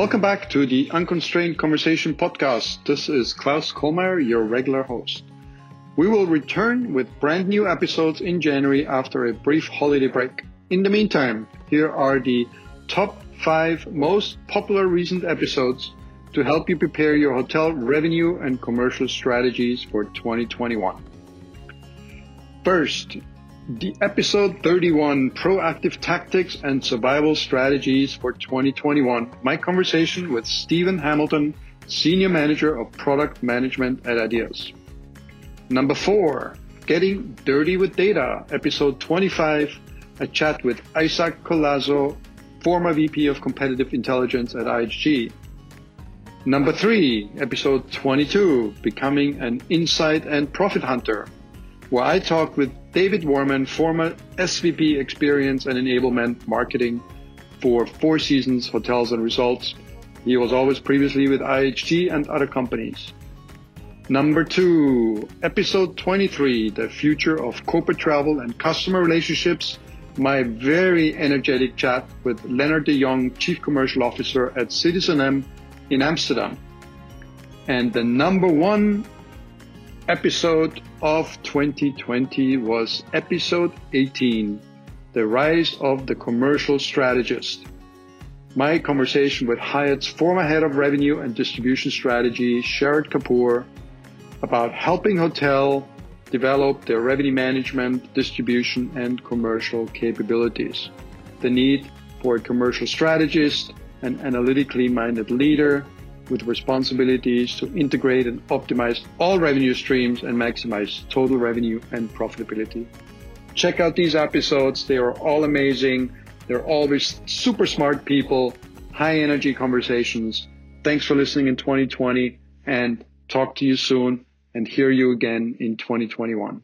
Welcome back to the Unconstrained Conversation podcast. This is Klaus Kohlmayr, your regular host. We will return with brand new episodes in January after a brief holiday break. In the meantime, here are the top five most popular recent episodes to help you prepare your hotel revenue and commercial strategies for 2021. First, the episode 31 Proactive Tactics and Survival Strategies for 2021. My conversation with Stephen Hamilton, Senior Manager of Product Management at IDeaS Number four, Getting Dirty with Data, episode 25. A chat with Isaac Collazo, former VP of Competitive Intelligence at IHG. Number three, episode 22, Becoming an Insight and Profit Hunter, where I talked with David Warman, former SVP Experience and Enablement Marketing for Four Seasons Hotels and Resorts. He was always previously with IHG and other companies. Number two, episode 23, the future of corporate travel and customer relationships. My very energetic chat with Leonard de Jong, Chief Commercial Officer at Citizen M in Amsterdam. And the number one episode of 2020 was episode 18, The Rise of the Commercial Strategist. My conversation with Hyatt's former head of revenue and distribution strategy, Sharad Kapoor, about helping hotel develop their revenue management, distribution, and commercial capabilities. The need for a commercial strategist, an analytically minded leader, with responsibilities to integrate and optimize all revenue streams and maximize total revenue and profitability. Check out these episodes. They are all amazing. They're always super smart people, high energy conversations. Thanks for listening in 2020 and talk to you soon and hear you again in 2021.